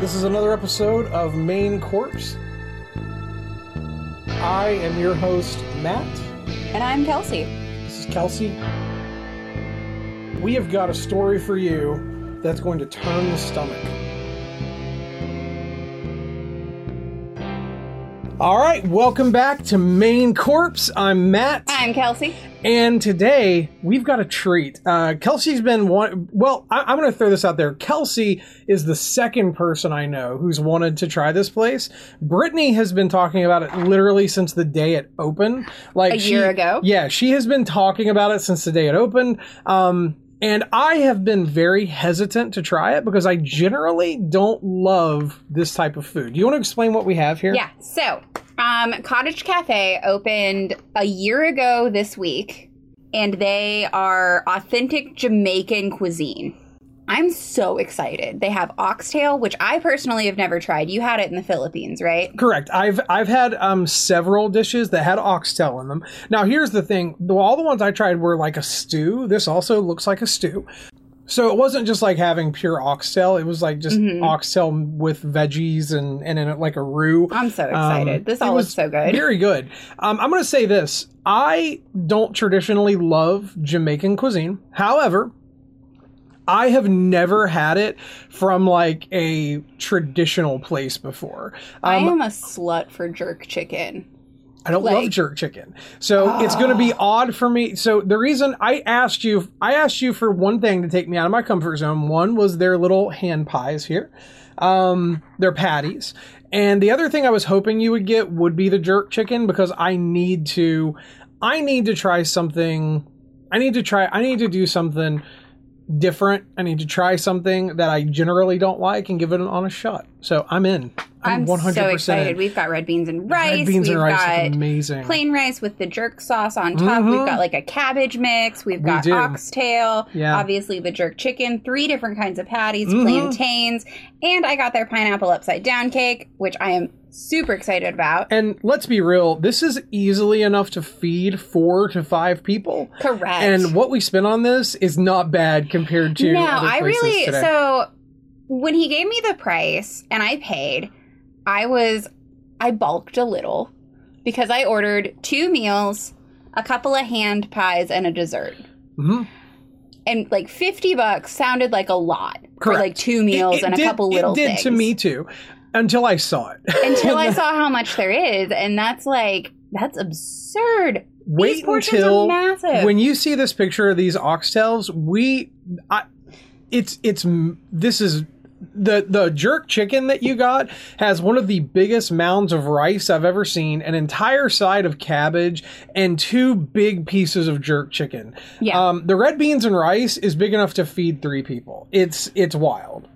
This is another episode of Main Corpse. I am your host, Matt. And I'm Kelsey. This is Kelsey. We have got a story for you that's going to turn the stomach. All right, welcome back to Main Corpse. I'm Matt. I'm Kelsey. And today we've got a treat. Uh, Kelsey's been one. Well, I, am going to throw this out there. Kelsey is the second person I know who's wanted to try this place. Brittany has been talking about it literally since the day it opened. Like A she- year ago? Yeah, she has been talking about it since the day it opened. Um, and I have been very hesitant to try it because I generally don't love this type of food. Do you want to explain what we have here? Yeah. So, um, Cottage Cafe opened a year ago this week, and they are authentic Jamaican cuisine. I'm so excited. They have oxtail, which I personally have never tried. You had it in the Philippines, right? Correct. I've I've had um several dishes that had oxtail in them. Now here's the thing: all the ones I tried were like a stew. This also looks like a stew. So it wasn't just like having pure oxtail. It was like just Mhm. oxtail with veggies and and in it like a roux. I'm so excited. Um, this all looks so good. Very good. Um, I'm going to say this: I don't traditionally love Jamaican cuisine. However, I have never had it from like a traditional place before. I Um, am a slut for jerk chicken. I don't love jerk chicken. So it's going to be odd for me. So the reason I asked you, I asked you for one thing to take me out of my comfort zone. One was their little hand pies here, um, their patties. And the other thing I was hoping you would get would be the jerk chicken because I need to, I need to try something. I need to try, I need to do something different. I need to try something that I generally don't like and give it an honest shot. So I'm in. I'm, I'm 100% so excited. We've got red beans and rice. Red beans We've and rice got amazing. plain rice with the jerk sauce on top. Mhm. We've got like a cabbage mix. We've got do. oxtail. Yeah. Obviously the jerk chicken. Three different kinds of patties, Mhm. plantains, and I got their pineapple upside down cake, which I am super excited about. And let's be real, this is easily enough to feed four to five people. Correct. And what we spent on this is not bad compared to no, I really today. so when he gave me the price and I paid, I was I bulked a little because I ordered two meals, a couple of hand pies, and a dessert. Mhm. And like fifty bucks sounded like a lot for like two meals It- it and a did- couple little things. It did things. to me too, until I saw it. until I saw how much there is, and that's like that's absurd. These Wait portions until are massive. when you see this picture of these oxtails, we, I, it's it's this is the the jerk chicken that you got has one of the biggest mounds of rice I've ever seen, an entire side of cabbage, and two big pieces of jerk chicken. yeah, Um, the red beans and rice is big enough to feed three people. It's it's wild.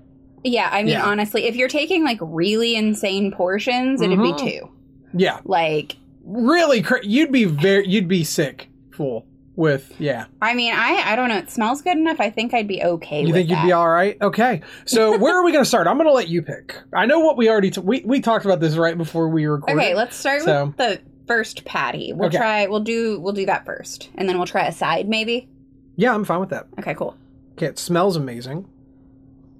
Yeah. I mean, yeah. honestly, if you're taking like really insane portions, it'd Mhm. be two. Yeah, Like really. Cra- you'd be very you'd be sick full with yeah. I mean, I I don't know. It smells good enough. I think I'd be okay. You think you'd be all right? Okay. So where are we going to start? I'm going to let you pick. I know what we already t- we we talked about this right before we recorded. Okay, let's start So- with the first patty. We'll Okay. try. We'll do. We'll do that first, and then we'll try a side maybe. yeah, I'm fine with that. Okay, cool. Okay, it smells amazing.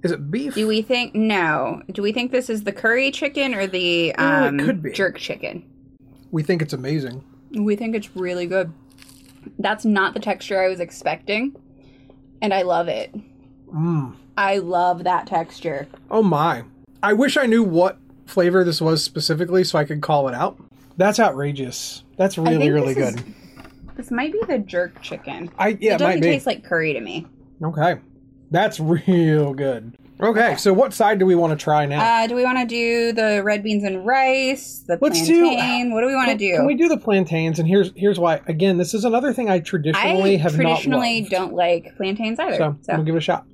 Is it beef? Do we think no? Do we think this is the curry chicken or the um, could be. jerk chicken? we think it's amazing. We think it's really good. That's not the texture I was expecting, and I love it. Mm. I love that texture. Oh my! I wish I knew what flavor this was specifically so I could call it out. That's outrageous. That's really really good. is- This might be the jerk chicken. I yeah, it it might doesn't taste like curry to me. okay, that's real good. Okay, so what side do we want to try now? Uh, do we want to do the red beans and rice? The Let's do- plantain? what do we want to do? Can we do the plantains? And here's here's why. Again, this is another thing I traditionally I have traditionally not loved. don't like plantains either. So, So, we'll give it a shot.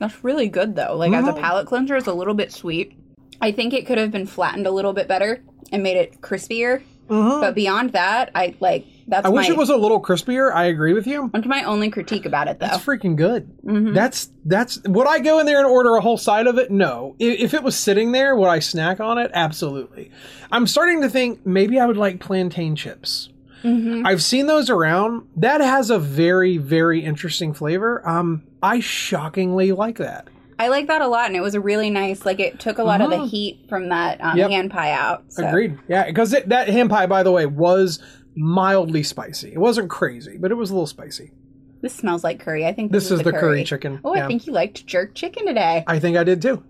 that's really good though. Like as a Mhm. palate cleanser, it's a little bit sweet. I think it could have been flattened a little bit better and made it crispier. Mhm. But beyond that, I like that's I wish my it was a little crispier. I agree with you. that's my only critique about it though. That's freaking good. Mhm. That's that's would I go in there and order a whole side of it? No. If, if it was sitting there, would I snack on it? Absolutely. I'm starting to think maybe I would like plantain chips. Mhm. I've seen those around. That has a very very interesting flavor. Um, I shockingly like that. I like that a lot, and it was a really nice. Like it took a lot of the Mhm. heat from that um, Yep. hand pie out. So. Agreed. Yeah, because that hand pie, by the way, was mildly spicy. It wasn't crazy, but it was a little spicy. This smells like curry. I think This is the curry chicken. Oh, Yeah. I think you liked jerk chicken today. I think I did too.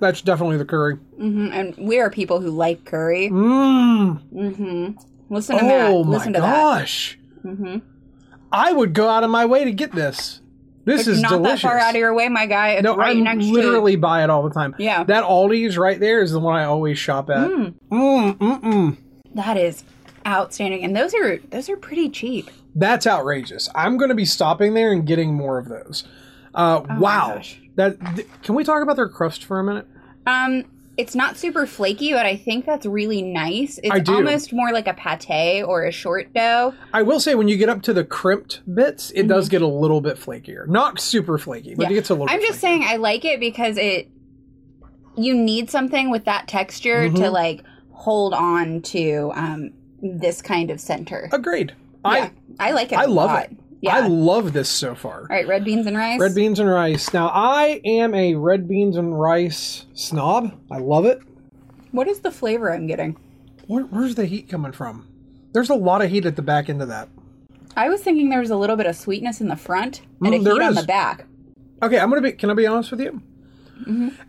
That's definitely the curry. hmm And we are people who like curry. Mmm. Mm hmm. Listen to. Oh my Listen to gosh. that. hmm I would go out of my way to get this. This It's is not delicious. that far out of your way, my guy. It's no, right I literally buy it all the time. Yeah. That Aldi's right there is the one I always shop at. Mm, Mm, mm, mm. that is outstanding, and those are those are pretty cheap. That's outrageous. I'm going to be stopping there and getting more of those. Uh, Oh wow. That th- can we talk about their crust for a minute? Um, it's not super flaky, but I think that's really nice. It's almost more like a pate or a short dough. I will say when you get up to the crimped bits, it does get a little bit flakier. Not super flaky, but Mm-hmm. Yeah. it gets a little. I'm just flakier. saying I like it because it you need something with that texture to Mhm. like hold on to um this kind of center. Agreed. yeah, I like it. I love lot. it. Yeah. I love this so far. All right, red beans and rice. Red beans and rice. Now I am a red beans and rice snob. I love it. What is the flavor I'm getting? Where, where's the heat coming from? There's a lot of heat at the back end of that. I was thinking there was a little bit of sweetness in the front and Mm, a heat on the back. Okay, I'm gonna be. Can I be honest with you?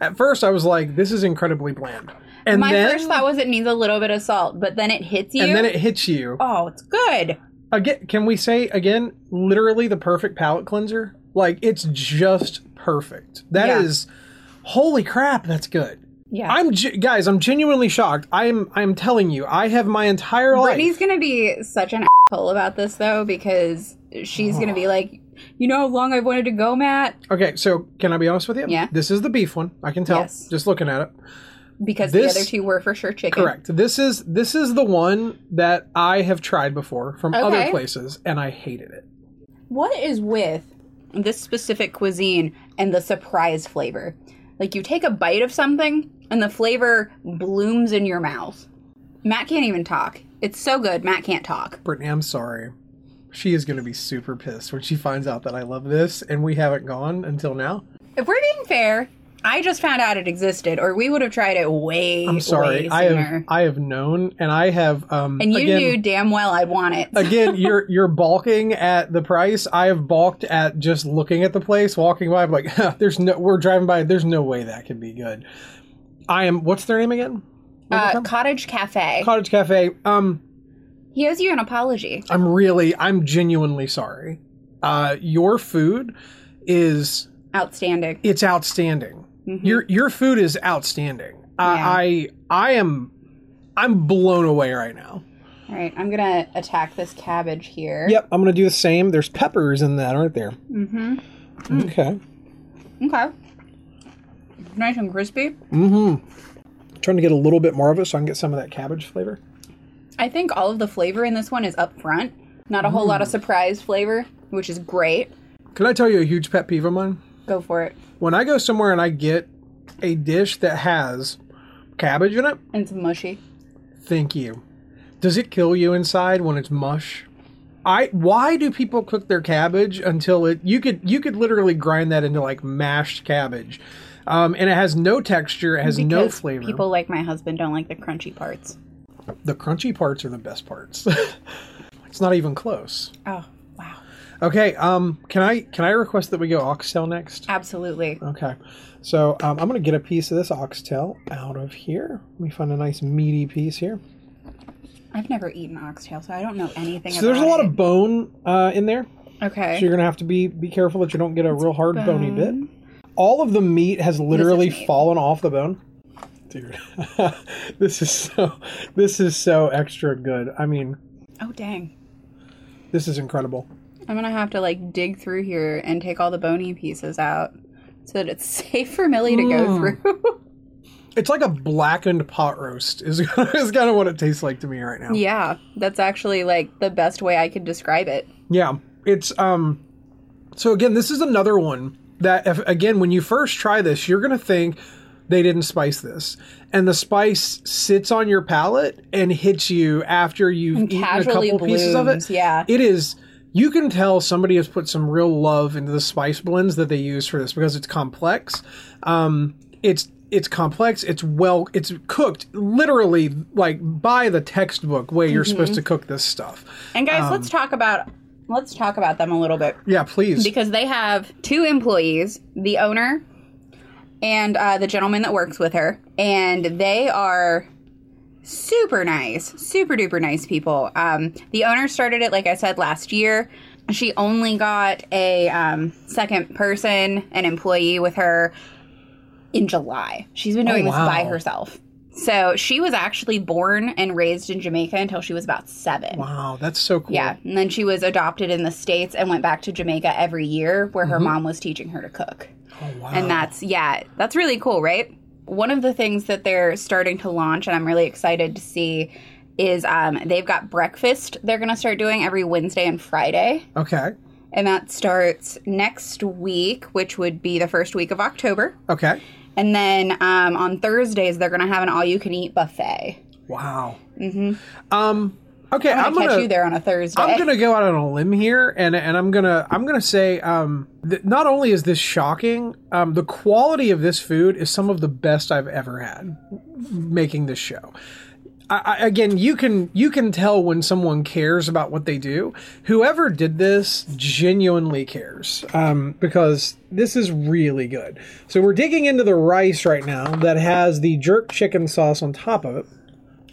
At first, I was like, "This is incredibly bland," and. My then first thought was it needs a little bit of salt, but then it hits you. and then it hits you. oh, it's good. Again, can we say again? Literally, the perfect palate cleanser. Like it's just perfect. That is, Yeah. holy crap, that's good. Yeah. I'm ge- guys. I'm genuinely shocked. I'm. I'm telling you. I have my entire life. Brittany's gonna be such an asshole about this though because she's gonna be like, you know how long I've wanted to go, Matt? Okay, so can I be honest with you? Yeah. This is the beef one. I can tell Yes. just looking at it. Because This- the other two were for sure chicken. Correct. This is this is the one that I have tried before from other places, and I hated it. What is with this specific cuisine and the surprise flavor? Like you take a bite of something and the flavor blooms in your mouth. Matt can't even talk. It's so good, Matt can't talk. Brittany, I'm sorry. She is going to be super pissed when she finds out that I love this, and we haven't gone until now. If we're being fair, I just found out it existed, or we would have tried it way, I'm sorry. way I have. I have known, and I have um. and you again, knew damn well I'd want it. again, you're you're balking at the price. I have balked at just looking at the place, walking by. I'm like, huh, there's no. We're driving by. There's no way that can be good. I am. What's their name again? Uh. Cottage Cafe. Cottage Cafe. Um, he owes you an apology. I'm really, I'm genuinely sorry. Uh, your food is Outstanding. it's outstanding. Mhm. Your your food is outstanding. I I I am I'm blown away right now. All right, I'm gonna attack this cabbage here. Yep, I'm gonna do the same. There's peppers in that, aren't there? Mm-hmm. Okay. Okay. Nice and crispy. Mm-hmm. Trying to get a little bit more of it so I can get some of that cabbage flavor. I think all of the flavor in this one is up front. Not a whole lot Mm. of surprise flavor, which is great. Can I tell you a huge pet peeve of mine? Go for it. When I go somewhere and I get a dish that has cabbage in it, And it's mushy. Thank you. Does it kill you inside when it's mush? I why do people cook their cabbage until it you could you could literally grind that into like mashed cabbage. Um, and it has no texture, it has no flavor. People like my husband don't like the crunchy parts. the crunchy parts are the best parts. it's not even close. Oh. Okay, um can I can I request that we go oxtail next? Absolutely. Okay. So um, I'm gonna get a piece of this oxtail out of here. Let me find a nice meaty piece here. I've never eaten oxtail, so I don't know anything So there's a lot it. of bone uh, in there. Okay. So you're gonna have to be be careful that you don't get a real hard bony bit. All of the meat has literally meat. fallen off the bone. Dude, this is so this is so extra good. I mean, Oh, dang. this is incredible. I'm gonna have to like dig through here and take all the bony pieces out so that it's safe for Millie to go Mm. through. It's like a blackened pot roast. Is is kind of what it tastes like to me right now. yeah, that's actually like the best way I could describe it. Yeah, it's um. So again, this is another one that if, again, when you first try this, you're gonna think they didn't spice this, and the spice sits on your palate and hits you after you've And eaten a casually couple pieces of it. yeah. it is you can tell somebody has put some real love into the spice blends that they use for this because it's complex. Um, it's it's complex. It's well. It's cooked literally like by the textbook way you're supposed to cook this stuff. And guys, Um, let's talk about let's talk about them a little bit Yeah, please. because they have two employees, the owner and uh, the gentleman that works with her, and they are super nice, super duper nice people. Um, the owner started it, like I said, last year. She only got a um, second person, an employee with her in July. She's been doing Oh, this by herself. So she was actually born and raised in Jamaica until she was about seven. wow, that's so cool. Yeah, and then she was adopted in the States and went back to Jamaica every year where Mm-hmm. her mom was teaching her to cook. Oh, wow. And that's, yeah, that's really cool, right? One of the things that they're starting to launch, and I'm really excited to see, is um, they've got breakfast they're going to start doing every Wednesday and Friday. okay. And that starts next week, which would be the first week of October. Okay. And then um, on Thursdays, they're going to have an all you can eat buffet. Wow. Mm-hmm. Um. Okay, I'm I'm going to gonna catch you there on a Thursday. I'm gonna go out on a limb here, and and I'm gonna I'm gonna say um that not only is this shocking, um the quality of this food is some of the best I've ever had making this show. I, I, again, you can you can tell when someone cares about what they do. Whoever did this genuinely cares, um, because this is really good. So we're digging into the rice right now that has the jerk chicken sauce on top of it.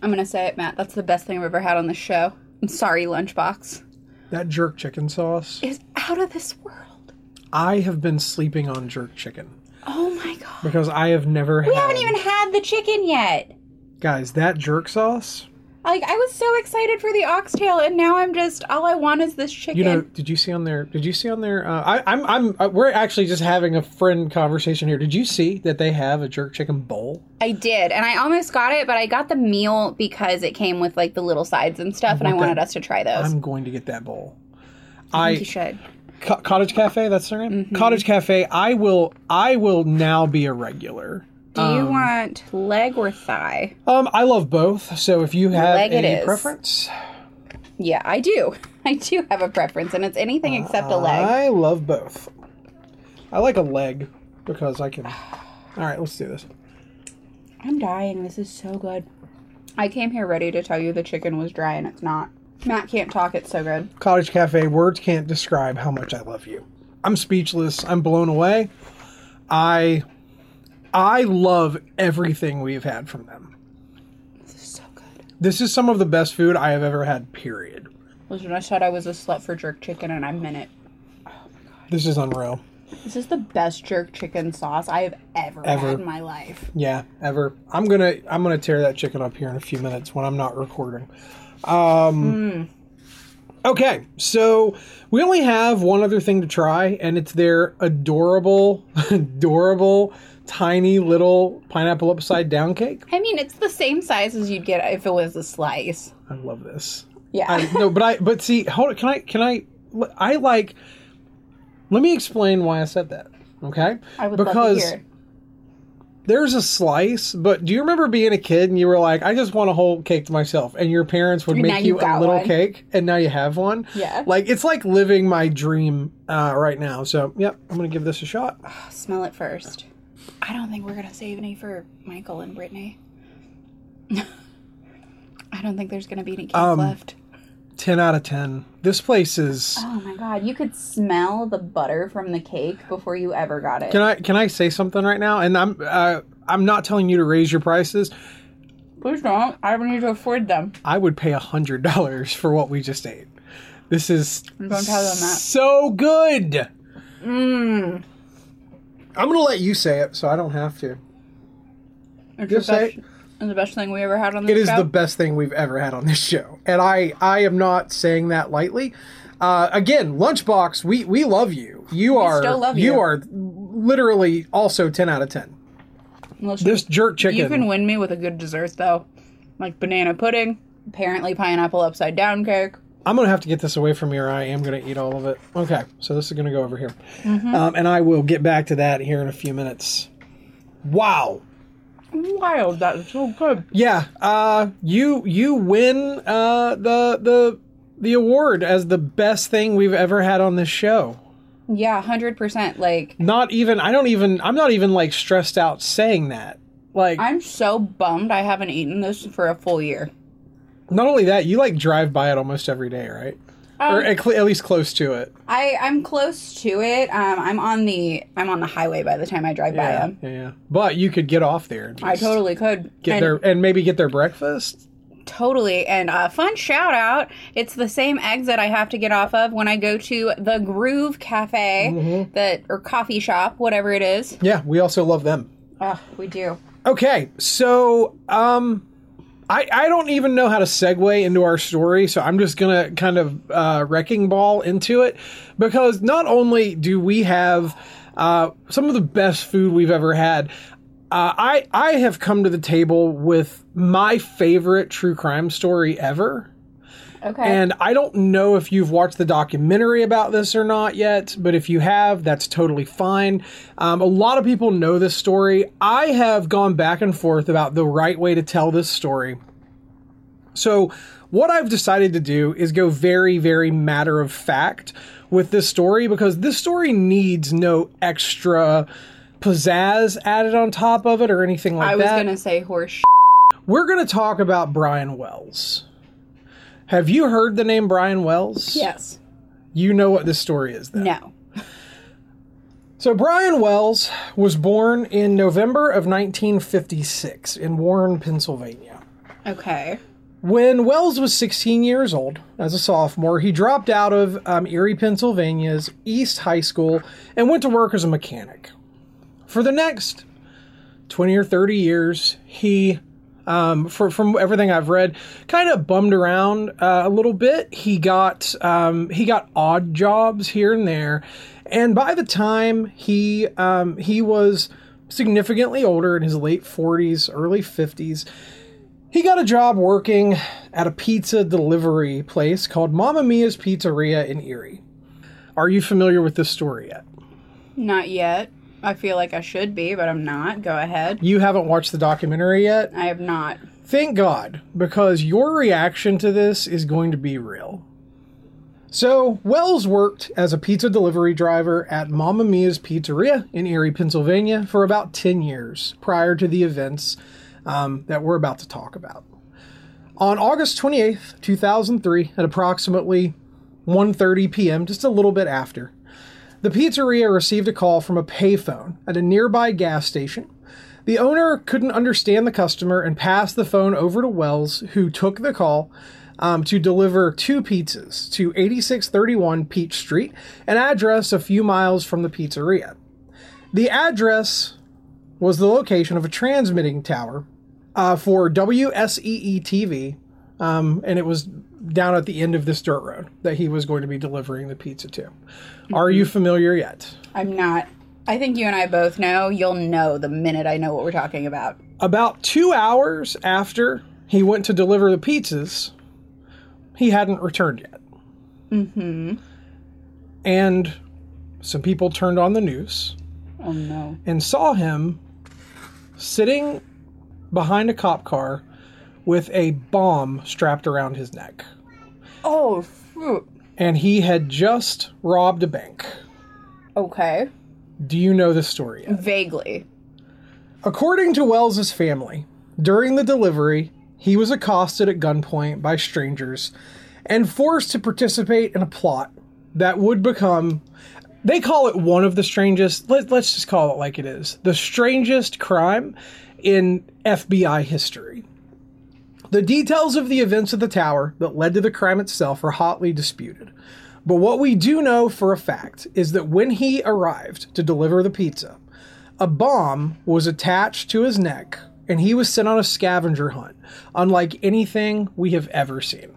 I'm gonna say it, Matt. That's the best thing I've ever had on this show. I'm sorry, Lunchbox. That jerk chicken sauce. Is out of this world. I have been sleeping on jerk chicken. Oh my god. because I have never We had. haven't even had the chicken yet. guys that jerk sauce. Like I was so excited for the oxtail, and now I'm just all I want is this chicken. You know, did you see on there? Did you see on there? Uh, I, I'm, I'm. Uh, we're actually just having a friend conversation here. Did you see that they have a jerk chicken bowl? I did, and I almost got it, but I got the meal because it came with like the little sides and stuff, and I want wanted that. us to try those. I'm going to get that bowl. I think you should. Co- Cottage Cafe. That's their name. Mm-hmm. Cottage Cafe. I will. I will now be a regular. Do you want leg or thigh? Um, I love both. So if you have Leg it a preference, Yeah, I do. I do have a preference, and it's anything except a leg. I love both. I like a leg because I can. All right, let's do this. I'm dying. This is so good. I came here ready to tell you the chicken was dry, and it's not. Matt can't talk. It's so good. Cottage Cafe, words can't describe how much I love you. I'm speechless. I'm blown away. I I love everything we've had from them. This is so good. This is some of the best food I have ever had, period. Listen, I said I was a slut for jerk chicken, and I meant it. This is unreal. This is the best jerk chicken sauce I have ever, Ever. had in my life. Yeah, ever. I'm going to I'm going to tear that chicken up here in a few minutes when I'm not recording. Um Okay, so we only have one other thing to try and it's their adorable adorable tiny little pineapple upside down cake. I mean, it's the same size as you'd get if it was a slice. I love this. Yeah. I no, but I but see, hold on, can I can I I like let me explain why I said that. Okay? I would because love to hear. there's a slice, but do you remember being a kid and you were like, I just want a whole cake to myself, and your parents would And make you a little one. cake, and now you have one? Yeah. Like it's like living my dream uh, right now. So, yep, I'm gonna give this a shot. Smell it first. I don't think we're gonna save any for Michael and Brittany. I don't think there's gonna be any cake Um, left. Ten out of ten. This place is. Oh my god, you could smell the butter from the cake before you ever got it. Can I can I say something right now? And I'm uh, I'm not telling you to raise your prices. Please don't. I don't need to afford them. I would pay a hundred dollars for what we just ate. This is Don't tell them that. so good. Mmm. I'm gonna let you say it, so I don't have to. It's Just say it's the best thing we ever had on this It is show. the best thing we've ever had on this show, and I I am not saying that lightly. Uh, again, Lunchbox, we we love you. You are still love you. are literally also ten out of ten. Listen, This jerk chicken. you can win me with a good dessert though, like banana pudding, apparently pineapple upside down cake. I'm gonna have to get this away from here. I am gonna eat all of it. Okay, so this is gonna go over here, Mm-hmm. um, and I will get back to that here in a few minutes. Wow. Wild, that is so good. Yeah. Uh, you you win uh, the the the award as the best thing we've ever had on this show. Yeah, 100%. Like, Not even, I don't even, I'm not even like stressed out saying that. Like, I'm so bummed I haven't eaten this for a full year. Not only that, you like drive by it almost every day, right? or Um, at, cl- at least close to it. I I'm close to it. Um, I'm on the I'm on the highway by the time I drive by Yeah, them. yeah, yeah. But you could get off there. and I totally could. get and their and maybe get their breakfast. Totally. And a fun shout out. It's the same exit I have to get off of when I go to the Groove Cafe Mm-hmm. that or coffee shop, whatever it is. Yeah, we also love them. Oh, we do. Okay, so um, I I don't even know how to segue into our story, so I'm just gonna kind of uh, wrecking ball into it because not only do we have uh, some of the best food we've ever had. Uh, I I have come to the table with my favorite true crime story ever. Okay. And I don't know if you've watched the documentary about this or not yet, but if you have, that's totally fine. Um, a lot of people know this story. I have gone back and forth about the right way to tell this story. So, what I've decided to do is go very, very matter of fact with this story because this story needs no extra pizzazz added on top of it or anything like that. I was going to say horse We're going to talk about Brian Wells. Have you heard the name Brian Wells? Yes. You know what this story is then. No. So Brian Wells was born in November of 1956 in Warren, Pennsylvania. Okay. When Wells was 16 years old, as a sophomore, he dropped out of um, Erie, Pennsylvania's East High School and went to work as a mechanic. For the next 20 or 30 years, he, um, for, from everything I've read, kind of bummed around uh, a little bit. He got um, he got odd jobs here and there, and by the time he um, he was significantly older in his late 40s, early 50s, he got a job working at a pizza delivery place called Mamma Mia's Pizzeria in Erie. Are you familiar with this story yet? Not yet. I feel like I should be, but I'm not. Go ahead. You haven't watched the documentary yet? I have not. Thank God, because your reaction to this is going to be real. So, Wells worked as a pizza delivery driver at Mamma Mia's Pizzeria in Erie, Pennsylvania for about 10 years prior to the events um, that we're about to talk about. On August 28th, 2003, at approximately 1:30 p.m., just a little bit after, the pizzeria received a call from a payphone at a nearby gas station. The owner couldn't understand the customer and passed the phone over to Wells, who took the call um, to deliver two pizzas to 8631 Peach Street, an address a few miles from the pizzeria. The address was the location of a transmitting tower uh, for WSEE TV, um, and it was down at the end of this dirt road that he was going to be delivering the pizza to. Are you familiar yet? I'm not. I think you and I both know. You'll know the minute I know what we're talking about. About two hours after he went to deliver the pizzas, he hadn't returned yet. Mm-hmm. And some people turned on the news Oh no. and saw him sitting behind a cop car with a bomb strapped around his neck. Oh, shoot. And he had just robbed a bank. Okay. Do you know this story yet? Vaguely. According to Wells's family, during the delivery, he was accosted at gunpoint by strangers and forced to participate in a plot that would become they call it one of the strangest let, let's just call it like it is the strangest crime in FBI history. The details of the events at the tower that led to the crime itself are hotly disputed. But what we do know for a fact is that when he arrived to deliver the pizza, a bomb was attached to his neck and he was sent on a scavenger hunt, unlike anything we have ever seen.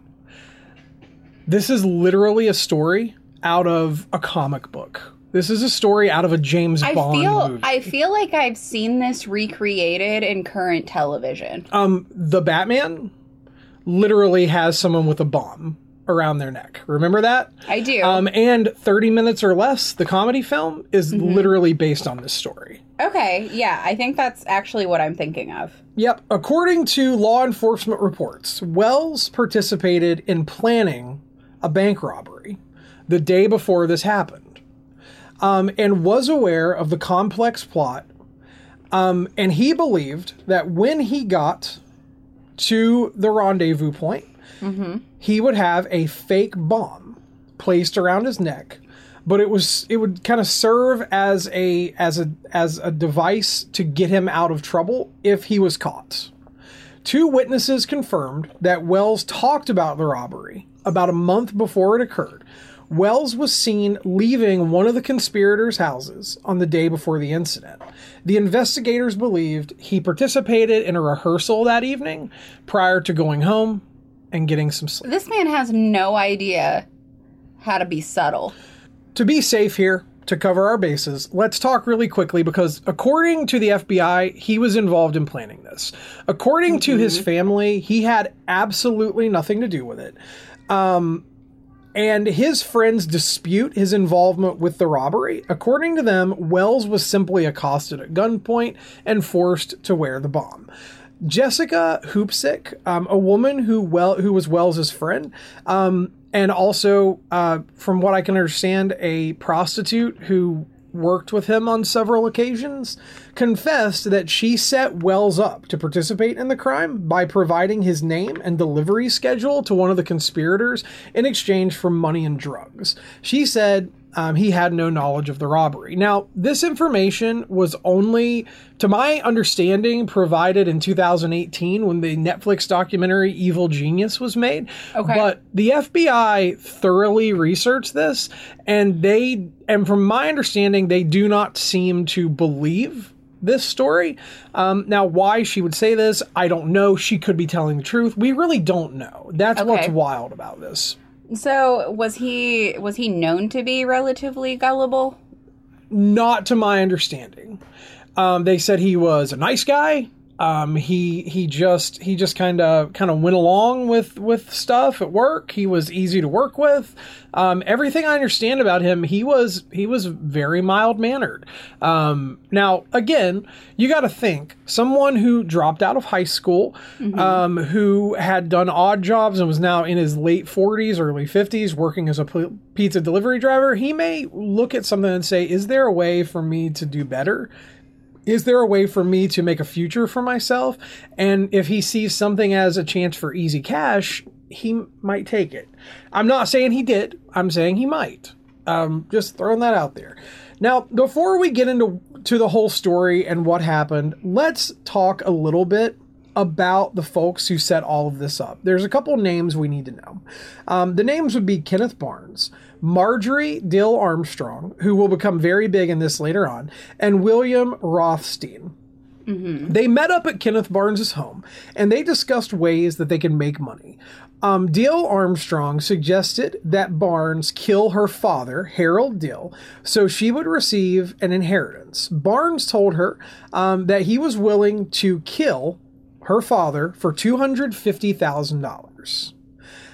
This is literally a story out of a comic book. This is a story out of a James I Bond feel movie. I feel like I've seen this recreated in current television. um, the Batman literally has someone with a bomb around their neck. Remember that? I do. Um, and 30 Minutes or Less, the comedy film, is Mm-hmm. literally based on this story. okay, yeah, I think that's actually what I'm thinking of. Yep. According to law enforcement reports, Wells participated in planning a bank robbery the day before this happened um, and was aware of the complex plot. Um, and he believed that when he got to the rendezvous point, he would have a fake bomb placed around his neck but it was it would kind of serve as a as a as a device to get him out of trouble if he was caught. Two witnesses confirmed that Wells talked about the robbery about a month before it occurred. Wells was seen leaving one of the conspirators' houses on the day before the incident. The investigators believed he participated in a rehearsal that evening prior to going home and getting some sleep. This man has no idea how to be subtle. to be safe here, to cover our bases, let's talk really quickly because according to the FBI, he was involved in planning this. According to his family, he had absolutely nothing to do with it. Um, and his friends dispute his involvement with the robbery. According to them, Wells was simply accosted at gunpoint and forced to wear the bomb. Jessica Hoopsick, um, a woman who well who was Wells's friend, um, and also, uh, from what I can understand, a prostitute who worked with him on several occasions, confessed that she set Wells up to participate in the crime by providing his name and delivery schedule to one of the conspirators in exchange for money and drugs. She said um, he had no knowledge of the robbery. Now, this information was only, to my understanding, provided in 2018 when the Netflix documentary Evil Genius was made. Okay. But the FBI thoroughly researched this, and they, and from my understanding, they do not seem to believe this story. Um, now, why she would say this, I don't know. She could be telling the truth. We really don't know. That's what's wild about this. So was he was he known to be relatively gullible? Not to my understanding. Um, they said he was a nice guy. Um, he he just he just kind of kind of went along with with stuff at work. He was easy to work with. Um, everything I understand about him, he was he was very mild mannered. Um, now again, you got to think someone who dropped out of high school, um, who had done odd jobs and was now in his late forties, early fifties, working as a p- pizza delivery driver. He may look at something and say, "Is there a way for me to do better?" Is there a way for me to make a future for myself? And if he sees something as a chance for easy cash, he might take it. I'm not saying he did. I'm saying he might. Um, just throwing that out there. Now, before we get into to the whole story and what happened, let's talk a little bit about the folks who set all of this up. There's a couple names we need to know. Um, the names would be Kenneth Barnes, Marjorie Diehl Armstrong, who will become very big in this later on, and William Rothstein. They met up at Kenneth Barnes's home and they discussed ways that they could make money. Um, Diehl Armstrong suggested that Barnes kill her father, Harold Diehl, so she would receive an inheritance. Barnes told her um, that he was willing to kill her father for $250,000.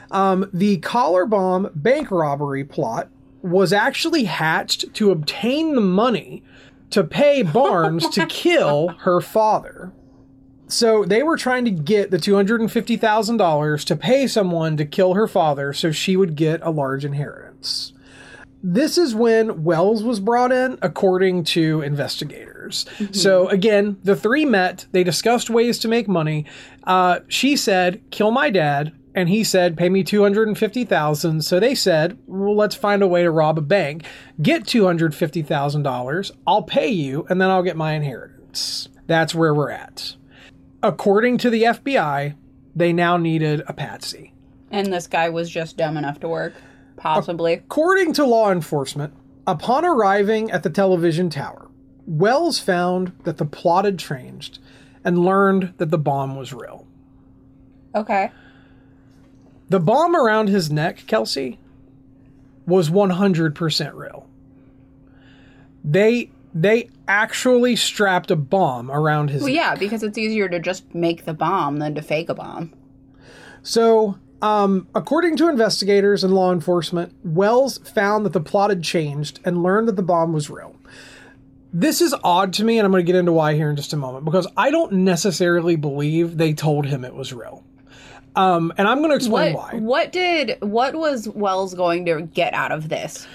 Um, the collar bomb bank robbery plot was actually hatched to obtain the money to pay Barnes to kill her father. So they were trying to get the $250,000 to pay someone to kill her father so she would get a large inheritance. This is when Wells was brought in, according to investigators. So again, the three met. They discussed ways to make money. Uh, she said, "Kill my dad," and he said, "Pay me two hundred and fifty thousand. So they said, "Well, let's find a way to rob a bank, get two hundred fifty thousand dollars. I'll pay you, and then I'll get my inheritance." That's where we're at. According to the FBI, they now needed a patsy. And this guy was just dumb enough to work, possibly. According to law enforcement, upon arriving at the television tower, Wells found that the plot had changed and learned that the bomb was real. Okay. The bomb around his neck, Kelsey, was 100% real. They they actually strapped a bomb around his Well, yeah, because it's easier to just make the bomb than to fake a bomb. So, um, according to investigators and law enforcement, Wells found that the plot had changed and learned that the bomb was real. This is odd to me, and I'm going to get into why here in just a moment because I don't necessarily believe they told him it was real. Um, and I'm going to explain What why. what did what was Wells going to get out of this?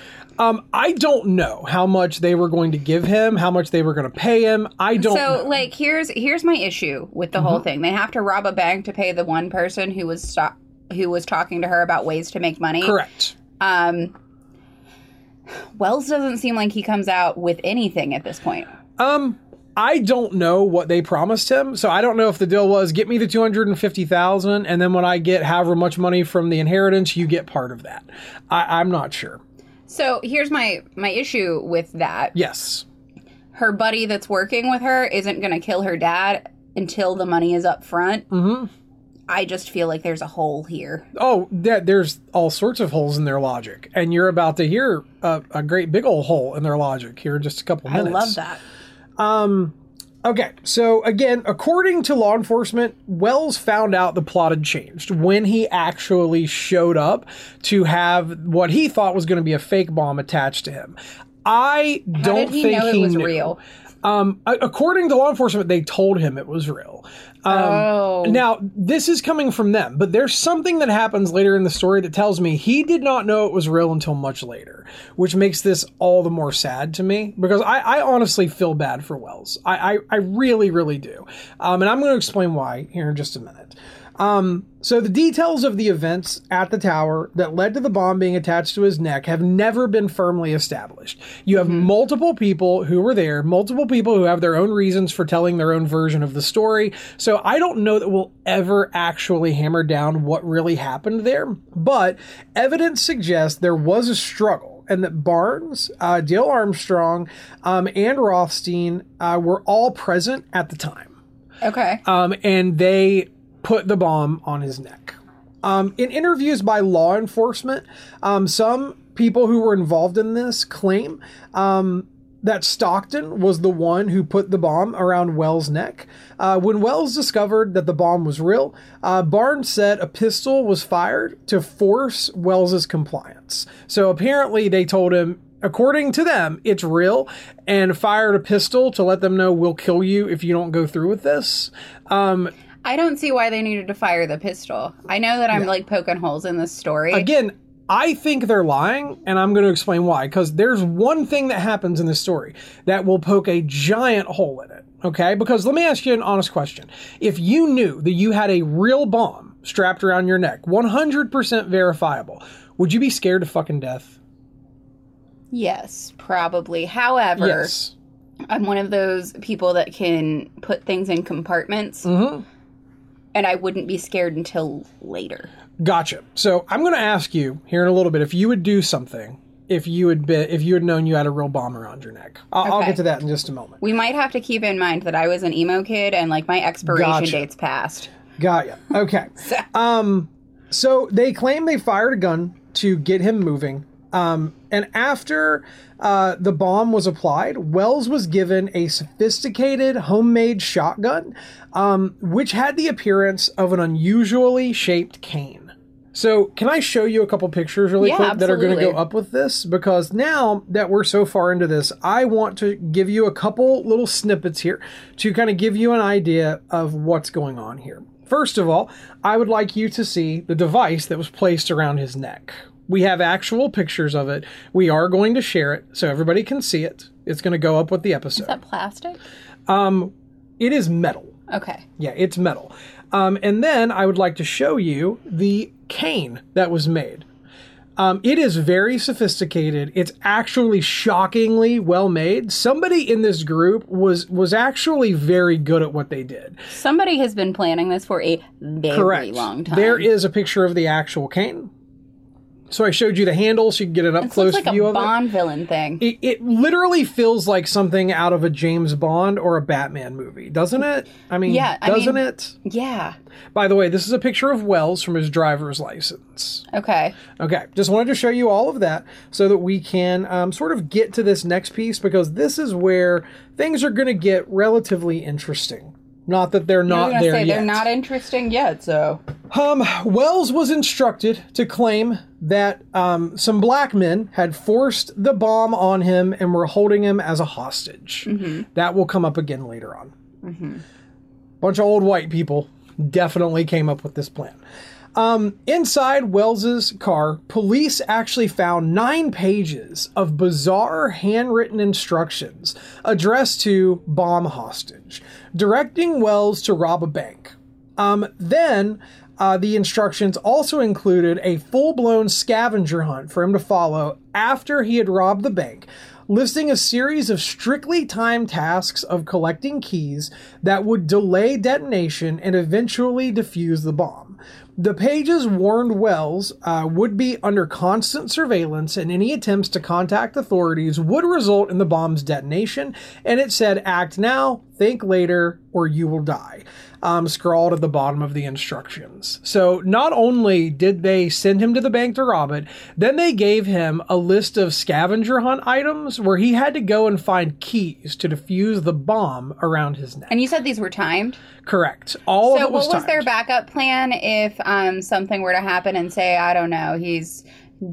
Um, I don't know how much they were going to give him, how much they were going to pay him. I don't So know. Mm-hmm. like here's here's my issue with the whole thing. They have to rob a bank to pay the one person who was sto- who was talking to her about ways to make money. Correct. Um Wells doesn't seem like he comes out with anything at this point. Um, I don't know what they promised him, so I don't know if the deal was get me the two hundred and fifty thousand, and then when I get however much money from the inheritance, you get part of that. I, I'm not sure. So here's my my issue with that. Yes. Her buddy that's working with her isn't going to kill her dad until the money is up front. Mm-hmm. I just feel like there's a hole here. Oh, that there's all sorts of holes in their logic, and you're about to hear a, a great big old hole in their logic here in just a couple minutes. I love that. Um, okay, so again, according to law enforcement, Wells found out the plot had changed when he actually showed up to have what he thought was going to be a fake bomb attached to him. I How don't did he think know it he was knew. real? Um, according to law enforcement, they told him it was real. Um, oh. Now, this is coming from them, but there's something that happens later in the story that tells me he did not know it was real until much later, which makes this all the more sad to me because I, I honestly feel bad for Wells. I, I, I really, really do. Um, and I'm going to explain why here in just a minute. Um, so the details of the events at the tower that led to the bomb being attached to his neck have never been firmly established. You have multiple people who were there, multiple people who have their own reasons for telling their own version of the story. So I don't know that we'll ever actually hammer down what really happened there, but evidence suggests there was a struggle and that Barnes, uh, Dale Armstrong, um, and Rothstein uh, were all present at the time Okay. um, and they put the bomb on his neck. Um, in interviews by law enforcement, um, some people who were involved in this claim um, that Stockton was the one who put the bomb around Wells' neck. Uh, when Wells discovered that the bomb was real, uh, Barnes said a pistol was fired to force Wells's compliance. So apparently, they told him according to them, it's real, and fired a pistol to let them know we'll kill you if you don't go through with this. Um, I don't see why they needed to fire the pistol. I know that I'm like poking holes in this story. again, I think they're lying, and I'm going to explain why. Because there's one thing that happens in this story that will poke a giant hole in it. Okay? Because let me ask you an honest question. If you knew that you had a real bomb strapped around your neck, 100% verifiable, would you be scared to fucking death? yes, probably. However, Yes. I'm one of those people that can put things in compartments, Mm-hmm. And I wouldn't be scared until later. Gotcha. So I'm going to ask you here in a little bit if you would do something if you had been if you had known you had a real bomb around your neck. I'll, I'll get to that in just a moment. We might have to keep in mind that I was an emo kid and like my expiration Gotcha. date's passed. Got ya. Okay. Um, so they claim they fired a gun to get him moving. Um, and after uh, the bomb was applied, Wells was given a sophisticated homemade shotgun, um, which had the appearance of an unusually shaped cane. So, can I show you a couple pictures really Yeah, quick that are going to go up with this? Because now that we're so far into this, I want to give you a couple little snippets here to kind of give you an idea of what's going on here. First of all, I would like you to see the device that was placed around his neck. We have actual pictures of it. We are going to share it so everybody can see it. It's going to go up with the episode. Is that plastic? Um, It is metal. Okay. Yeah, it's metal. Um, and then I would like to show you the cane that was made. Um, it is very sophisticated. It's actually shockingly well made. Somebody in this group was was actually very good at what they did. Somebody has been planning this for a very Correct. long time. There is a picture of the actual cane. So I showed you the handle, so you can get an up close like view a of it. Bond villain thing. it. It literally feels like something out of a James Bond or a Batman movie, doesn't it? I mean, Yeah, I doesn't mean- it? Yeah. By the way, this is a picture of Wells from his driver's license. Okay. Okay, just wanted to show you all of that so that we can um, sort of get to this next piece because this is where things are going to get relatively interesting. Not that they're not there say yet. they're not interesting yet, so Um, Wells was instructed to claim that um, some black men had forced the bomb on him and were holding him as a hostage. Mm-hmm. That will come up again later on. Bunch of old white people definitely came up with this plan. Um, inside Wells's car, police actually found nine pages of bizarre handwritten instructions addressed to bomb hostage, directing Wells to rob a bank. Um, then uh, the instructions also included a full blown scavenger hunt for him to follow after he had robbed the bank, listing a series of strictly timed tasks of collecting keys that would delay detonation and eventually defuse the bomb. The pages warned Wells uh, would be under constant surveillance, and any attempts to contact authorities would result in the bomb's detonation. And it said, Act now, think later, or you will die um, scrawled at the bottom of the instructions. So not only did they send him to the bank to rob it, then they gave him a list of scavenger hunt items where he had to go and find keys to defuse the bomb around his neck. And you said these were timed? Correct. All so of it was what was timed. their backup plan if um, something were to happen and say, I don't know, he's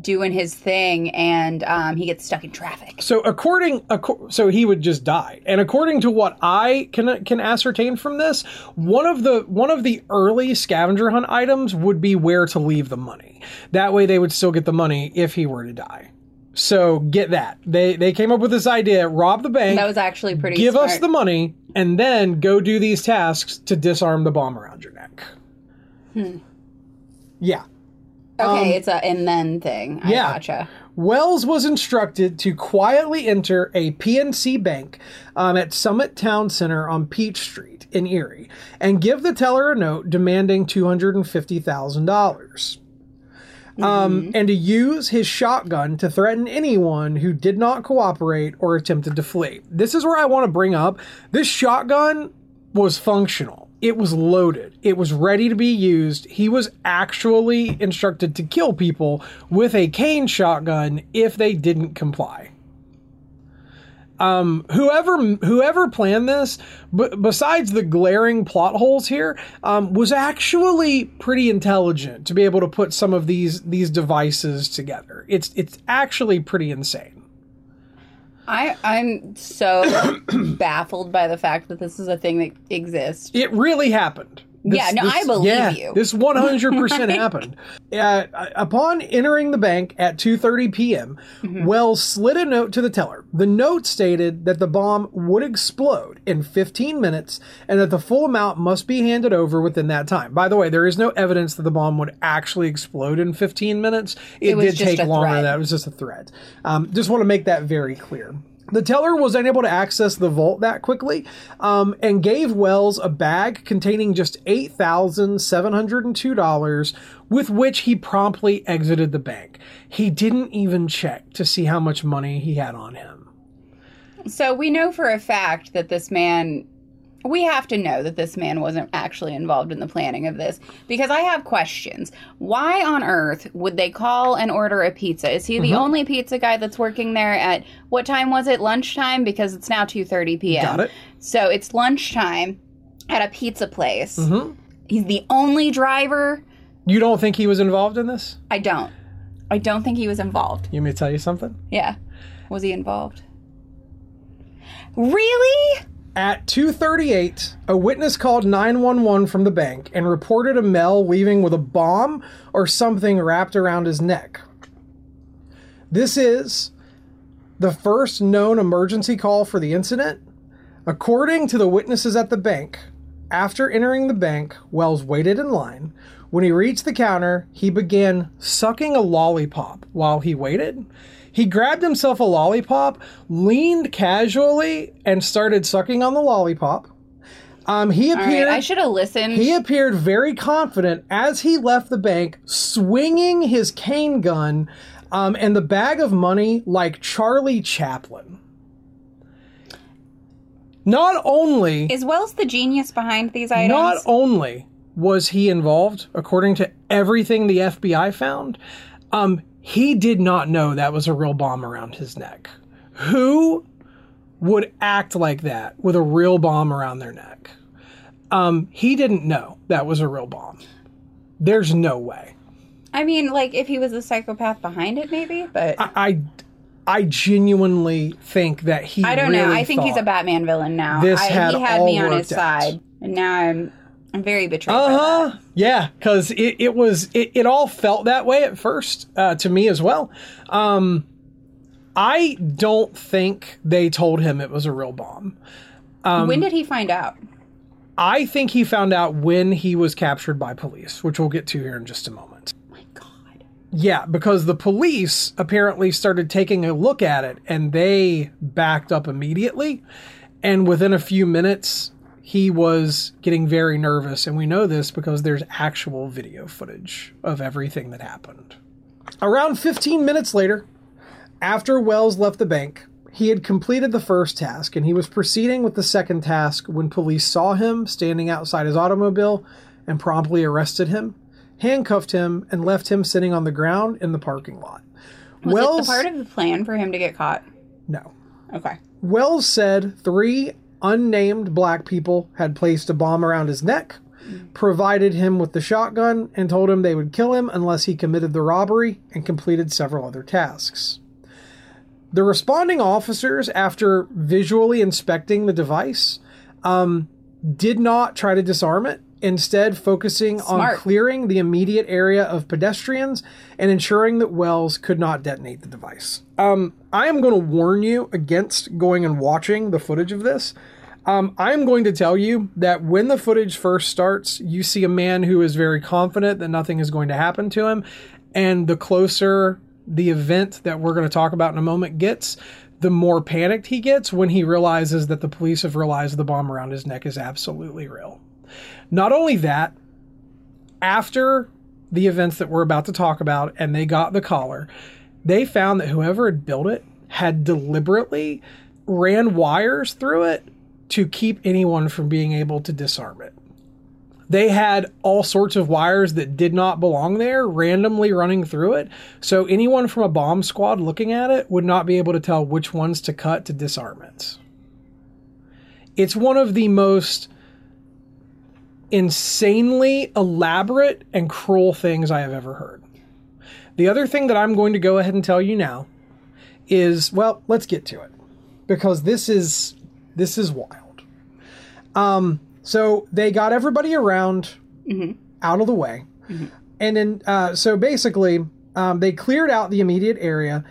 doing his thing and um, he gets stuck in traffic. So according, acco- so he would just die. And according to what I can can ascertain from this, one of the one of the early scavenger hunt items would be where to leave the money. That way, they would still get the money if he were to die. So get that they they came up with this idea: rob the bank, That was actually pretty. give us the money, and then go do these tasks to disarm the bomb around your neck. Hmm. Yeah. Okay, it's a and then thing. I um, yeah. gotcha. Wells was instructed to quietly enter a PNC bank um, at Summit Town Center on Peach Street in Erie and give the teller a note demanding $250,000. Um, and to use his shotgun to threaten anyone who did not cooperate or attempted to flee. This is where I want to bring up this shotgun was functional. It was loaded. It was ready to be used. He was actually instructed to kill people with a cane shotgun if they didn't comply. Um, whoever whoever planned this, b- besides the glaring plot holes here, um, was actually pretty intelligent to be able to put some of these these devices together. It's it's actually pretty insane. I I'm so baffled by the fact that this is a thing that exists. It really happened. Yeah, no, I believe yeah, you. This 100% happened. Uh, upon entering the bank at 2:30 p.m., Mm-hmm. Wells slid a note to the teller. The note stated that the bomb would explode in 15 minutes and that the full amount must be handed over within that time. By the way, there is no evidence that the bomb would actually explode in 15 minutes. It, It did take longer that. It was just a threat. Um, just want to make that very clear. The teller was unable to access the vault that quickly um, and gave Wells a bag containing just $8,702, with which he promptly exited the bank. He didn't even check to see how much money he had on him. So we know for a fact that this man we have to know that this man wasn't actually involved in the planning of this because I have questions. Why on earth would they call and order a pizza? Is he the Mm-hmm. only pizza guy that's working there at what time was it? Lunchtime because it's now 2:30 p.m. Got it. So it's lunchtime at a pizza place. Mm-hmm. He's the only driver. You don't think he was involved in this? I don't. I don't think he was involved. You may tell you something? Yeah. Was he involved? Really? At 2:38, a witness called 911 from the bank and reported a male leaving with a bomb or something wrapped around his neck. This is the first known emergency call for the incident. According to the witnesses at the bank, after entering the bank, Wells waited in line. When he reached the counter, he began sucking a lollipop while he waited. He grabbed himself a lollipop, leaned casually, and started sucking on the lollipop. Um, he All right, appeared. I should have listened. He appeared very confident as he left the bank, swinging his cane gun um, and the bag of money like Charlie Chaplin. Not only, Is Wells the genius behind these items? not only was he involved, according to everything the FBI found, um, he did not know that was a real bomb around his neck. Who would act like that with a real bomb around their neck? Um, he didn't know that was a real bomb. There's no way. I mean, like if he was a psychopath behind it, maybe. But I, I, I genuinely think that he. I don't know. I think he's a Batman villain now. this I, had he had all me on his out. side, and now I'm I'm very betrayed. by Uh huh. Yeah, because it, it was it, it all felt that way at first uh, to me as well. Um, I don't think they told him it was a real bomb. Um, when did he find out? I think he found out when he was captured by police, which we'll get to here in just a moment. my God. Yeah, because the police apparently started taking a look at it and they backed up immediately. And within a few minutes, he was getting very nervous. And we know this because there's actual video footage of everything that happened. Around 15 minutes later, after Wells left the bank, he had completed the first task and he was proceeding with the second task when police saw him standing outside his automobile and promptly arrested him, handcuffed him, and left him sitting on the ground in the parking lot. Was Wells, it the part of the plan for him to get caught? no. Okay. Wells said three unnamed black people had placed a bomb around his neck, provided him with the shotgun, and told him they would kill him unless he committed the robbery and completed several other tasks. The responding officers, after visually inspecting the device, um, did not try to disarm it, instead, focusing on clearing the immediate area of pedestrians and ensuring that Wells could not detonate the device. Um, I am going to warn you against going and watching the footage of this. Um, I'm going to tell you that when the footage first starts, you see a man who is very confident that nothing is going to happen to him. And the closer the event that we're going to talk about in a moment gets, the more panicked he gets when he realizes that the police have realized the bomb around his neck is absolutely real. Not only that, after the events that we're about to talk about and they got the collar, they found that whoever had built it had deliberately ran wires through it to keep anyone from being able to disarm it. They had all sorts of wires that did not belong there randomly running through it. So anyone from a bomb squad looking at it would not be able to tell which ones to cut to disarm it. It's one of the most insanely elaborate and cruel things I have ever heard. The other thing that I'm going to go ahead and tell you now is well, let's get to it because this is this is wild. Um, so they got everybody around out of the way, and then uh, so basically um, they cleared out the immediate area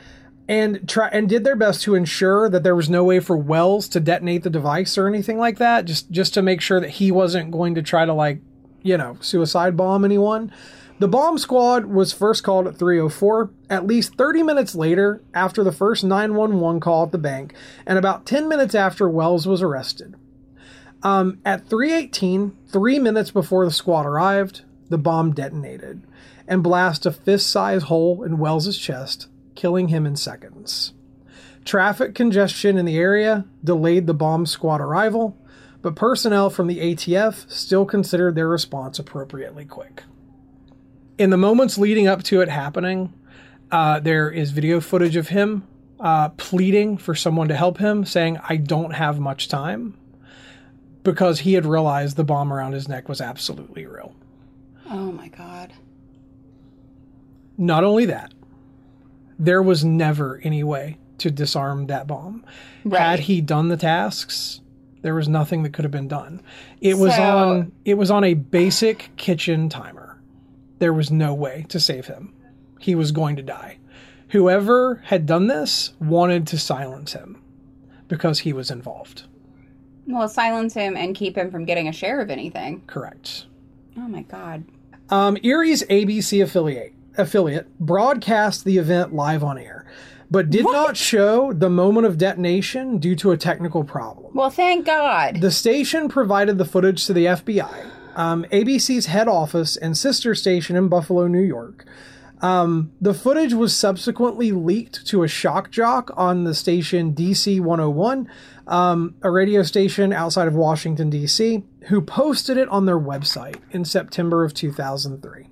and try and did their best to ensure that there was no way for Wells to detonate the device or anything like that. Just just to make sure that he wasn't going to try to like you know suicide bomb anyone. The bomb squad was first called at 304, at least 30 minutes later after the first 911 call at the bank, and about 10 minutes after Wells was arrested. Um, at 318, three minutes before the squad arrived, the bomb detonated and blasted a fist-sized hole in Wells's chest, killing him in seconds. Traffic congestion in the area delayed the bomb squad arrival, but personnel from the ATF still considered their response appropriately quick in the moments leading up to it happening, uh, there is video footage of him uh, pleading for someone to help him, saying, I don't have much time, because he had realized the bomb around his neck was absolutely real. Oh my God. Not only that, there was never any way to disarm that bomb. Right. Had he done the tasks, there was nothing that could have been done. It was on it was on a basic kitchen timer. There was no way to save him. He was going to die. Whoever had done this wanted to silence him because he was involved. Well, silence him and keep him from getting a share of anything. Correct. Oh my God. Um, Erie's ABC affiliate affiliate broadcast the event live on air, but did not show the moment of detonation due to a technical problem. Well, thank God. The station provided the footage to the FBI, um, ABC's head office and sister station in Buffalo, New York. Um, the footage was subsequently leaked to a shock jock on the station DC 101, um, a radio station outside of Washington, D.C., who posted it on their website in September of 2003.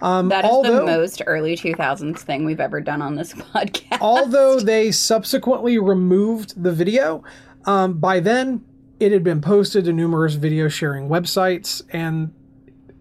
Um, that is although- the most early 2000s thing we've ever done on this podcast. Although they subsequently removed the video, um, by then it had been posted to numerous video sharing websites and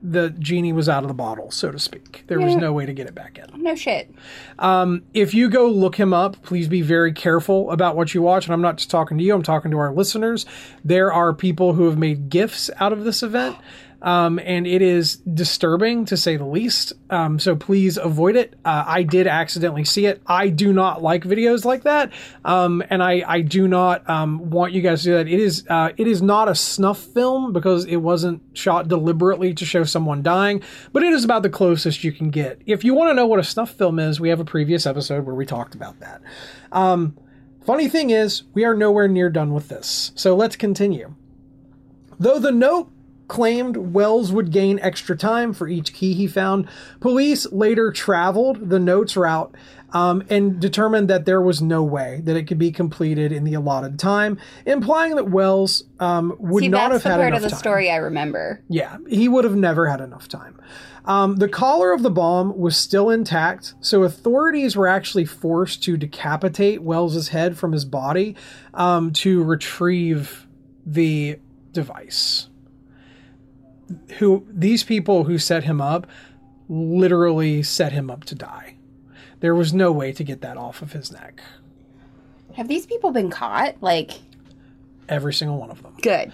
the genie was out of the bottle, so to speak. There was no way to get it back in. no shit. Um, if you go look him up, please be very careful about what you watch. And I'm not just talking to you, I'm talking to our listeners. There are people who have made GIFs out of this event um, and it is disturbing to say the least. Um, so please avoid it. Uh, I did accidentally see it. I do not like videos like that, um, and I I do not um, want you guys to do that. It is uh, it is not a snuff film because it wasn't shot deliberately to show someone dying, but it is about the closest you can get. If you want to know what a snuff film is, we have a previous episode where we talked about that. Um, funny thing is, we are nowhere near done with this, so let's continue. Though the note claimed Wells would gain extra time for each key he found, police later traveled the note's route um, and determined that there was no way that it could be completed in the allotted time, implying that Wells um, would See, not that's the part of the time. story I remember. Yeah, he would have never had enough time. Um, the collar of the bomb was still intact, so authorities were actually forced to decapitate Wells's head from his body um, to retrieve the device. Who these people who set him up literally set him up to die. There was no way to get that off of his neck. Have these people been caught? Like, Every single one of them. good.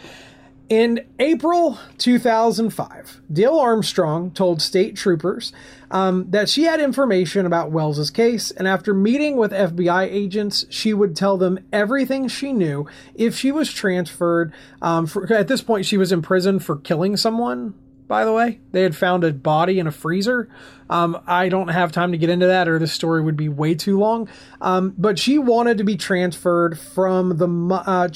In April 2005, Dale Armstrong told state troopers um, that she had information about Wells's case, and after meeting with FBI agents, she would tell them everything she knew if she was transferred. Um, for, at this point, she was in prison for killing someone. By the way, they had found a body in a freezer. Um, I don't have time to get into that, or this story would be way too long. Um, but she wanted to be transferred from the uh,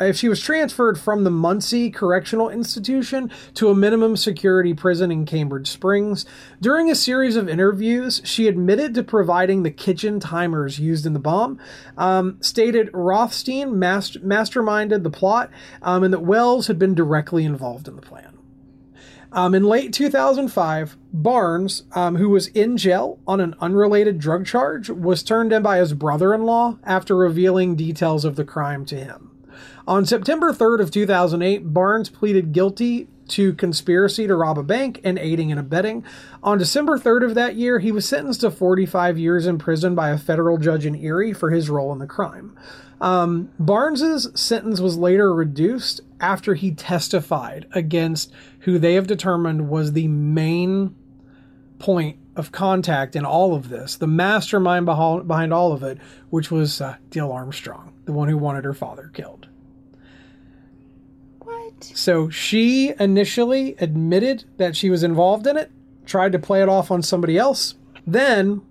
if she was transferred from the Muncy Correctional Institution to a minimum security prison in Cambridge Springs. During a series of interviews, she admitted to providing the kitchen timers used in the bomb, um, stated Rothstein master- masterminded the plot, um, and that Wells had been directly involved in the plan. Um, in late 2005, Barnes, um, who was in jail on an unrelated drug charge, was turned in by his brother-in-law after revealing details of the crime to him. On September 3rd of 2008, Barnes pleaded guilty to conspiracy to rob a bank and aiding and abetting. On December 3rd of that year, he was sentenced to 45 years in prison by a federal judge in Erie for his role in the crime. Um, Barnes's sentence was later reduced after he testified against who they have determined was the main point of contact in all of this, the mastermind behind, all of it, which was uh, Armstrong, the one who wanted her father killed. So she initially admitted that she was involved in it, tried to play it off on somebody else. Then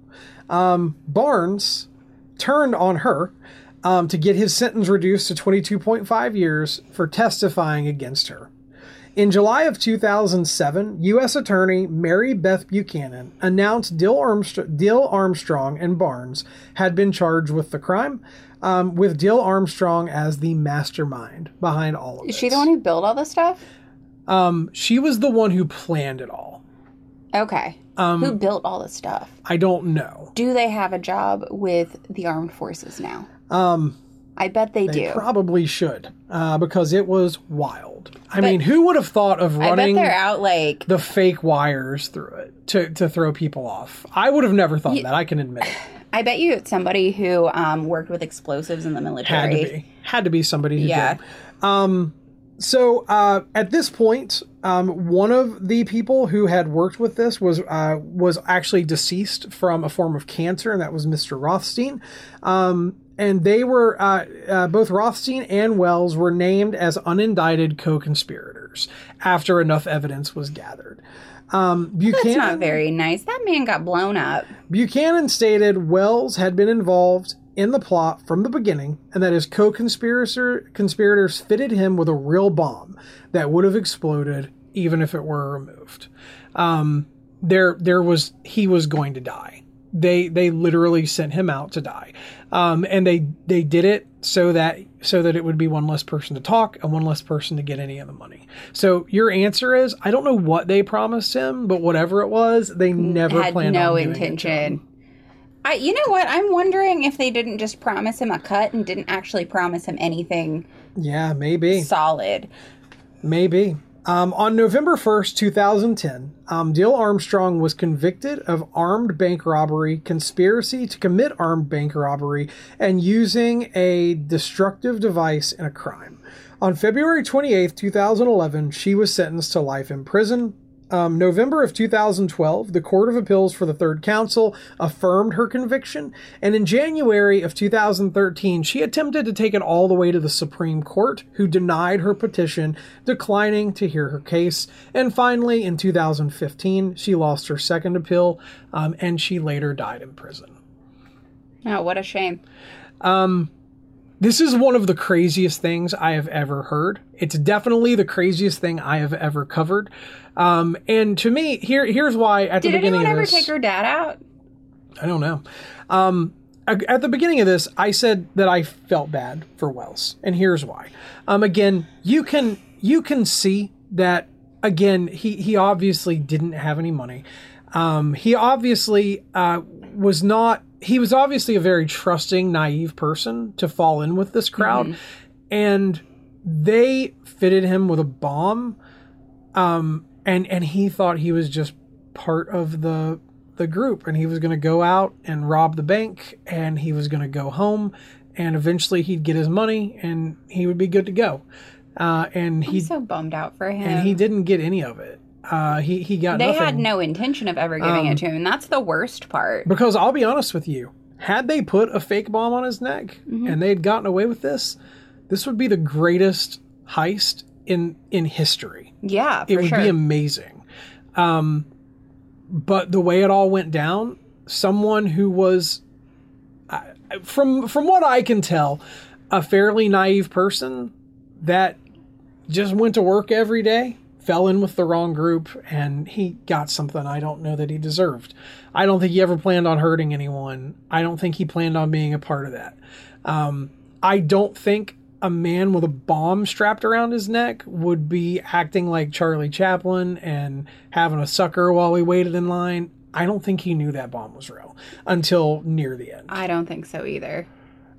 um, Barnes turned on her um, to get his sentence reduced to 22.5 years for testifying against her. In July of 2007, U.S. Attorney Mary Beth Buchanan announced Diehl Armstrong, Diehl Armstrong and Barnes had been charged with the crime, um, with Diehl Armstrong as the mastermind behind all of it. Is she the one who built all this stuff? Um, she was the one who planned it all. Okay. Um, who built all this stuff? I don't know. Do they have a job with the armed forces now? Um, I bet they, they do. probably should, uh, because it was wild. I mean, who would have thought of running? I bet they're out like the fake wires through it to, to throw people off? I would have never thought that. I can admit it. I bet you it's somebody who um, worked with explosives in the military. Had to be. Had to be somebody who Yeah. did. So uh, at this point, um, one of the people who had worked with this was uh, was actually deceased from a form of cancer, and that was Mr. Rothstein. Um, and they were uh, uh, both Rothstein and Wells were named as unindicted co-conspirators after enough evidence was gathered. Um, That's not very nice. That man got blown up. Buchanan stated Wells had been involved in the plot from the beginning and that his co-conspirator conspirators fitted him with a real bomb that would have exploded even if it were removed. Um, there, there was he was going to die. They they literally sent him out to die, um, and they they did it so that so that it would be one less person to talk and one less person to get any of the money. So your answer is I don't know what they promised him, but whatever it was, they never Had planned no on doing it intention. I, you know what? I'm wondering if they didn't just promise him a cut and didn't actually promise him anything Yeah, maybe, solid. maybe. Um, on November 1st, 2010, um, Armstrong was convicted of armed bank robbery, conspiracy to commit armed bank robbery, and using a destructive device in a crime. On February 28th, 2011, she was sentenced to life in prison. Um, November of 2012, the Court of Appeals for the Third Council affirmed her conviction, and in January of 2013, she attempted to take it all the way to the Supreme Court, who denied her petition, declining to hear her case. And finally, in 2015, she lost her second appeal, um, and she later died in prison. Oh, what a shame. This is one of the craziest things I have ever heard. It's definitely the craziest thing I have ever covered. Um, and to me, here here's why at Did the beginning anyone of ever take her dad out? I don't know. Um, at the beginning of this, I said that I felt bad for Wells, and here's why. Um, again, you can you can see that again. He he obviously didn't have any money. Um, he obviously uh, was not. He was obviously a very trusting, naive person to fall in with this crowd, and they fitted him with a bomb. Um, and and he thought he was just part of the the group and he was going to go out and rob the bank and he was going to go home and eventually he'd get his money and he would be good to go uh, and I'm he so bummed out for him. and he didn't get any of it uh, he he got they nothing had no intention of ever giving Um, it to him, and that's the worst part. because I'll be honest with you had they put a fake bomb on his neck Mm-hmm. and they'd gotten away with this this would be the greatest heist in in history Yeah, it would sure. be amazing. Um, but the way it all went down, someone who was, I- from from what I can tell, a fairly naive person that just went to work every day, fell in with the wrong group, and he got something I don't know that he deserved. I don't think he ever planned on hurting anyone. I don't think he planned on being a part of that. Um, I don't think a man with a bomb strapped around his neck would be acting like Charlie Chaplin and having a sucker while he waited in line. I don't think he knew that bomb was real until near the end. I don't think so either.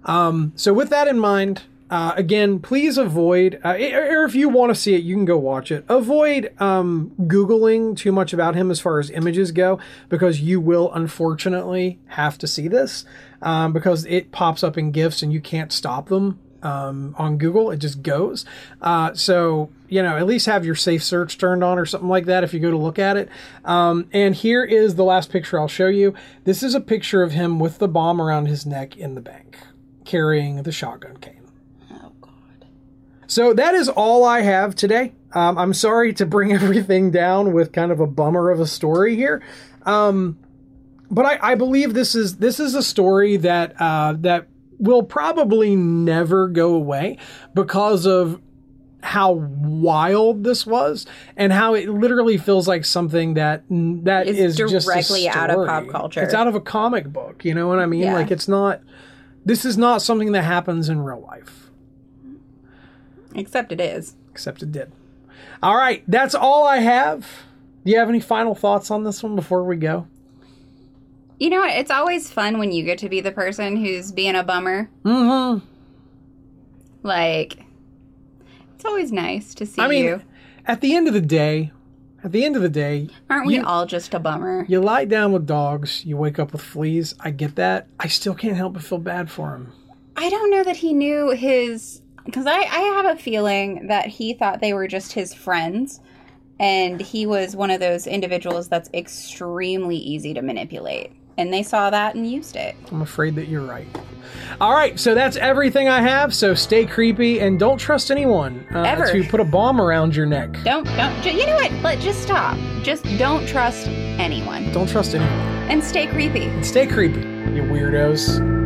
So with that in mind, uh, again, please avoid, uh, or if you want to see it, you can go watch it. Avoid um, Googling too much about him as far as images go, because you will unfortunately have to see this, um, because it pops up in GIFs and you can't stop them um, on Google. It just goes. Uh, so, you know, at least have your safe search turned on or something like that if you go to look at it. Um, and here is the last picture I'll show you. This is a picture of him with the bomb around his neck in the bank, carrying the shotgun cane. So that is all I have today. Um, I'm sorry to bring everything down with kind of a bummer of a story here, um, but I, I believe this is this is a story that uh, that will probably never go away because of how wild this was and how it literally feels like something that that Is is just directly out of pop culture. It's out of a comic book. You know what I mean? Yeah. Like it's not. This is not something that happens in real life Except it is. except it did. All right, that's all I have. Do you have any final thoughts on this one before we go? You know? It's always fun when you get to be the person who's being a bummer. Mm-hmm. Like, it's always nice to see I mean, you. at the end of the day, at the end of the day, Aren't we you- all just a bummer? you lie down with dogs, you wake up with fleas. I get that. I still can't help but feel bad for him. I don't know that he knew his. Because I, I have a feeling that he thought they were just his friends. And he was one of those individuals that's extremely easy to manipulate. And they saw that and used it. I'm afraid that you're right. All right, so that's everything I have. So stay creepy and don't trust anyone uh, Ever. to put a bomb around your neck. Don't, don't, you know what? Let just stop. Just don't trust anyone. Don't trust anyone. And stay creepy. And stay creepy, you weirdos.